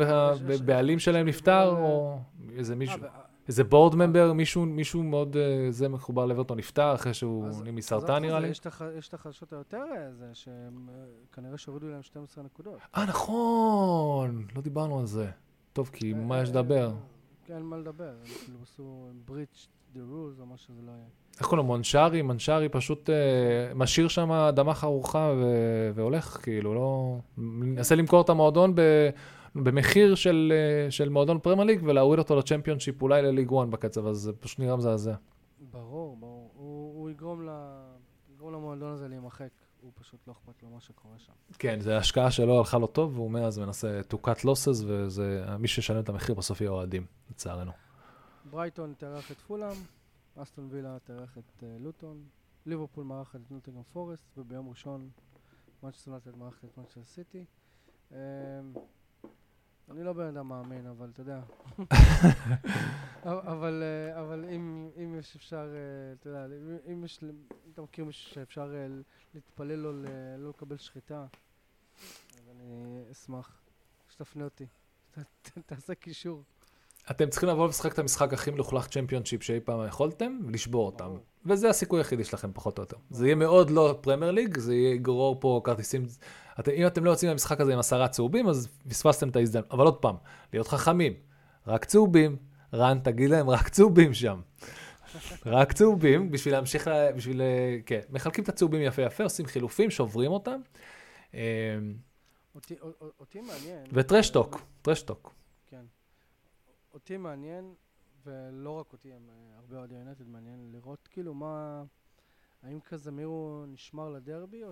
הבעלים שלהם נפטר, או איזה אה, מישהו, איזה בורד ממבר, מישהו מאוד, אה, זה מחובר לאברטון נפטר, אחרי שהוא מסרטן נראה לי. יש את החדשות היותר, זה שהם כנראה שהורידו להם 12 נקודות. אה, נכון, לא דיברנו על זה. טוב, כי אה, מה יש לדבר? כן, אין מה לדבר, הם כאילו עשו בריץ' דה רוז, או מה שזה לא יהיה. איך קוראים לו? מונשארי? מונשארי פשוט אה, משאיר שם אדמה חרוכה ו- והולך, כאילו, לא... מנסה למכור את המועדון ב... במחיר של, אה, של מועדון פרמייר ליג ולהוריד אותו לצ'מפיונשיפ, אולי לליג 1 בקצב הזה, זה פשוט נראה מזעזע. ברור, ברור. הוא, הוא יגרום, ל... יגרום למועדון הזה להימחק. הוא פשוט לא אכפת לו מה שקורה שם. כן, זו השקעה שלא הלכה לו טוב, והוא מאז מנסה to cut losses, ומי שישלם את המחיר בסוף יהיה אוהדים, לצערנו. ברייטון תארח את פולאם, אסטון וילה תארח את uh, לוטון, ליברפול מארחת את נוטינגרם פורסט, וביום ראשון מנצ'סטר יונייטד מארחת את מנצ'סטר סיטי. Um, אני לא בן אדם מאמין, אבל אתה יודע. אבל, uh, אבל אם, אם יש אפשר, uh, אתה יודע, אם, יש, אם אתה מכיר מישהו שאפשר להתפלל לו לא לקבל שחיטה, אז אני אשמח שתפנה אותי. תעשה קישור. אתם צריכים לבוא ולשחק את המשחק הכי מלוכלך צ'מפיונשיפ שאי פעם יכולתם, ולשבור אותם. וזה הסיכוי היחידי שלכם, פחות או יותר. זה יהיה מאוד לא פרמייר ליג, זה יגרור פה כרטיסים... את, אם אתם לא יוצאים מהמשחק הזה עם עשרה צהובים, אז פספסתם את ההזדמנות. אבל עוד פעם, להיות חכמים, רק צהובים. רן, תגיד להם, רק צהובים שם. רק צהובים, בשביל להמשיך, לה, בשביל, כן, מחלקים את הצהובים יפה יפה, עושים חילופים, שוברים אותם. אמ, אותי, אותי מעניין. וטרשטוק, טרשטוק. אותי מעניין, ולא רק אותי, הם אה, הרבה אוהדי יונטד מעניין לראות כאילו מה, האם קזמירו נשמר לדרבי, או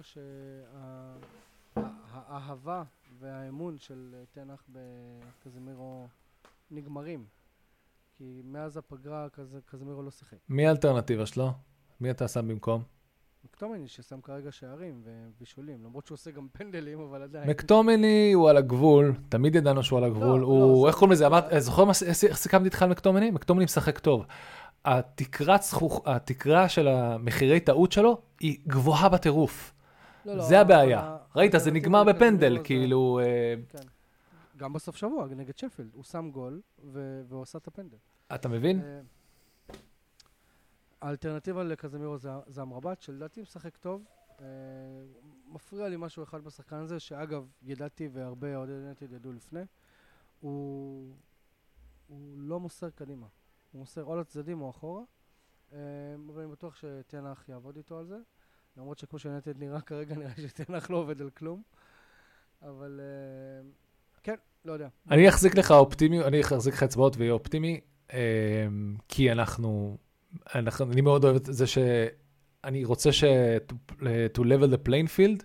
שהאהבה והאמון של אה, תנח בקזמירו נגמרים. כי מאז הפגרה קזמירו לא שיחק. מי האלטרנטיבה שלו? מי אתה שם במקום? מקטומני ששם כרגע שערים ובישולים, למרות שהוא עושה גם פנדלים, אבל עדיין. מקטומני הוא על הגבול, תמיד ידענו שהוא על הגבול. לא, הוא, לא, איך קוראים לזה? אמרת, זוכר איך סיכמתי איתך על מקטומני? מקטומני משחק טוב. התקרת, זכוך, התקרה של המחירי טעות שלו היא גבוהה בטירוף. לא, לא, זה הבעיה. ראית, זה נגמר בפנדל, כאילו... אה, כן. גם בסוף שבוע, נגד שפילד. הוא שם גול, והוא עשה את הפנדל. אתה מבין? האלטרנטיבה לקזמירו זה, זה אמרבת, שלדעתי משחק טוב. אה, מפריע לי משהו אחד בשחקן הזה, שאגב, ידעתי והרבה אוהדי יונייטד ידעו לפני. הוא, הוא לא מוסר קדימה. הוא מוסר או לצדדים או אחורה. אה, אבל אני בטוח שתנח יעבוד איתו על זה. למרות שכמו שיונייטד נראה כרגע, נראה שתנח לא עובד על כלום. אבל אה, כן, לא יודע. אני אחזיק לך אופטימי, אני אחזיק לך אצבעות ואהיה אופטימי, אה, כי אנחנו, אנחנו, אני מאוד אוהב את זה שאני רוצה ש... to level the playing field,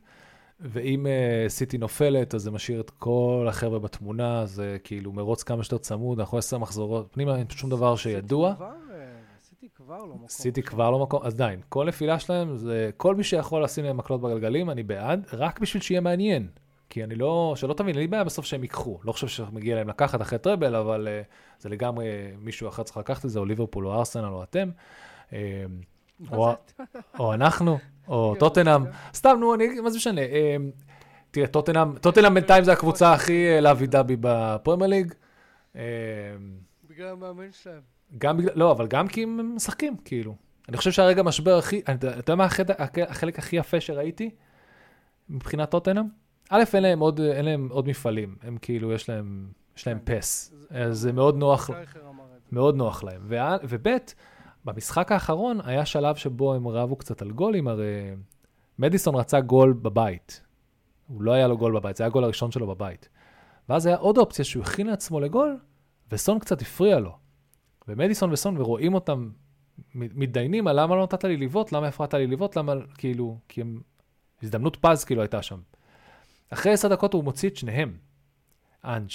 ואם סיטי uh, נופלת, אז זה משאיר את כל החבר'ה בתמונה, זה כאילו מרוץ כמה שיותר צמוד, אנחנו עשר מחזורות פנימה, אין שום דבר שידוע. כבר, אה, סיטי כבר לא מקום. סיטי כבר לא מקום, אז עדיין, כל נפילה שלהם, זה כל מי שיכול לשים להם מקלות בגלגלים, אני בעד, רק בשביל שיהיה מעניין. כי אני לא, שלא תבין, אין לי בעיה בסוף שהם ייקחו. לא חושב שמגיע להם לקחת אחרי טראבל, אבל uh, זה לגמרי מישהו אחר צריך לקחת את זה, או ליברפול, או ארסנל, או אתם. Uh, או, או אנחנו, או טוטנאם. סתם, נו, אני, מה זה משנה? Uh, תראה, טוטנאם, טוטנאם בינתיים זה הקבוצה הכי לאבי דאבי בפרמייר ליג. Uh, בגלל המאמן שלהם. גם בגלל, לא, אבל גם כי הם משחקים, כאילו. אני חושב שהרגע המשבר הכי, אתה יודע מה החלק הכי יפה שראיתי מבחינת טוטנאם? א', אין להם עוד, אין להם עוד מפעלים, הם כאילו, יש להם, יש להם כן. פס, אז זה מאוד נוח. מאוד נוח להם. וב', במשחק האחרון היה שלב שבו הם רבו קצת על גולים, הרי מדיסון רצה גול בבית. הוא לא היה לו גול בבית, זה היה הגול הראשון שלו בבית. ואז היה עוד אופציה שהוא הכין לעצמו לגול, וסון קצת הפריע לו. ומדיסון וסון, ורואים אותם מתדיינים על למה לא נתת לי לבעוט, למה הפרעת לי לבעוט, למה, כאילו, כי הם... הזדמנות פז כאילו הייתה שם. אחרי עשר דקות הוא מוציא את שניהם, אנג'.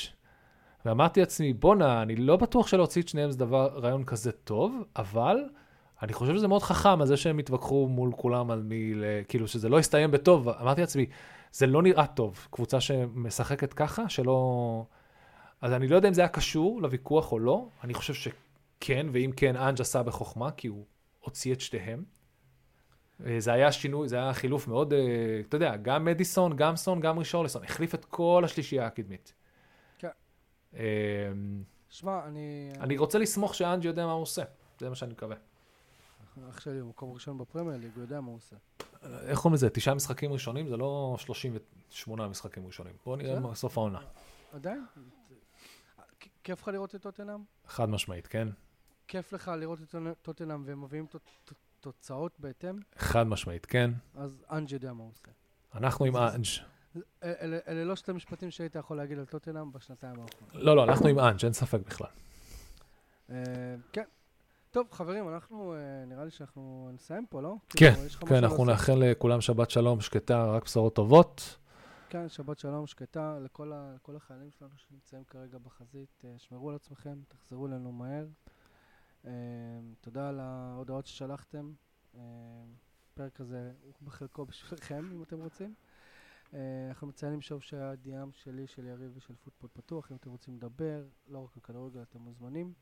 ואמרתי לעצמי, בואנה, אני לא בטוח שלהוציא את שניהם זה דבר, רעיון כזה טוב, אבל אני חושב שזה מאוד חכם, על זה שהם התווכחו מול כולם על מי, כאילו שזה לא יסתיים בטוב. אמרתי לעצמי, זה לא נראה טוב, קבוצה שמשחקת ככה, שלא... אז אני לא יודע אם זה היה קשור לוויכוח או לא, אני חושב שכן, ואם כן, אנג' עשה בחוכמה, כי הוא הוציא את שתיהם. אה, זה היה שינוי, זה היה חילוף מאוד, אה, אתה יודע, גם מדיסון, גם סון, גם רישורליסון, החליף את כל השלישייה הקדמית. כן. אה, שמע, אני... אני רוצה לסמוך שאנג' יודע מה הוא עושה, זה מה שאני מקווה. אח שלי הוא מקום ראשון בפרמייר ליג, הוא יודע מה הוא עושה. איך קוראים לזה? תשעה משחקים ראשונים? זה לא 38 משחקים ראשונים. בואו נראה בסדר. מה סוף העונה. עדיין? כיף לך לראות את טוטנאם? חד משמעית, כן? כיף לך לראות את טוטנאם והם מביאים תוצאות בהתאם? חד משמעית, כן. אז אנג' יודע מה הוא עושה. אנחנו עם אנג'. אל- אלה אלה לא שתי משפטים שהיית יכול להגיד על טוטנאם בשנתיים האחרונות. לא, לא, אנחנו עם אנג', אין ספק בכלל. אה, כן. טוב, חברים, אנחנו, אה, נראה לי שאנחנו נסיים פה, לא? כן, כאילו, כן, אנחנו? נאחל לכולם שבת שלום, שקטה, רק בשורות טובות. כן, שבת שלום, שקטה לכל, ה, לכל החיילים שלנו שנמצאים כרגע בחזית. אה, שמרו על עצמכם, תחזרו אלינו מהר. אה, תודה על ההודעות ששלחתם. אה, הפרק הזה הוא בחלקו בשבילכם, אם אתם רוצים. אה, אנחנו מציינים שוב שה-DM שלי, של יריב ושל פוטבול פתוח. אם אתם רוצים לדבר, לא רק על כדורגל, אתם מוזמנים.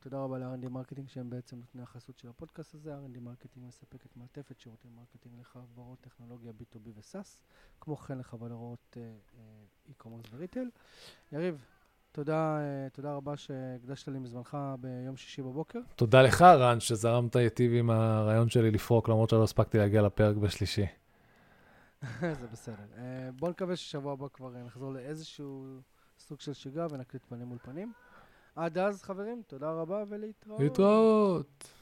תודה רבה ל-R&D Marketing שהם בעצם נותני החסות של הפודקאסט הזה. R&D Marketing מספקת מעטפת שירותי marketing לחברות טכנולוגיה B2B ו-SaaS, כמו כן לחברות אה, אה, e-commerce ו retail. יריב, תודה, אה, תודה רבה שהקדשת לי מזמנך ביום שישי בבוקר. תודה לך, רן, שזרמת היטיב עם הרעיון שלי לפרוק, למרות שלא הספקתי להגיע לפרק בשלישי. זה בסדר. אה, בוא נקווה ששבוע הבא כבר נחזור לאיזשהו סוג של שגרה ונקליט פנים מול פנים. עד אז, חברים, תודה רבה ולהתראות. להתראות.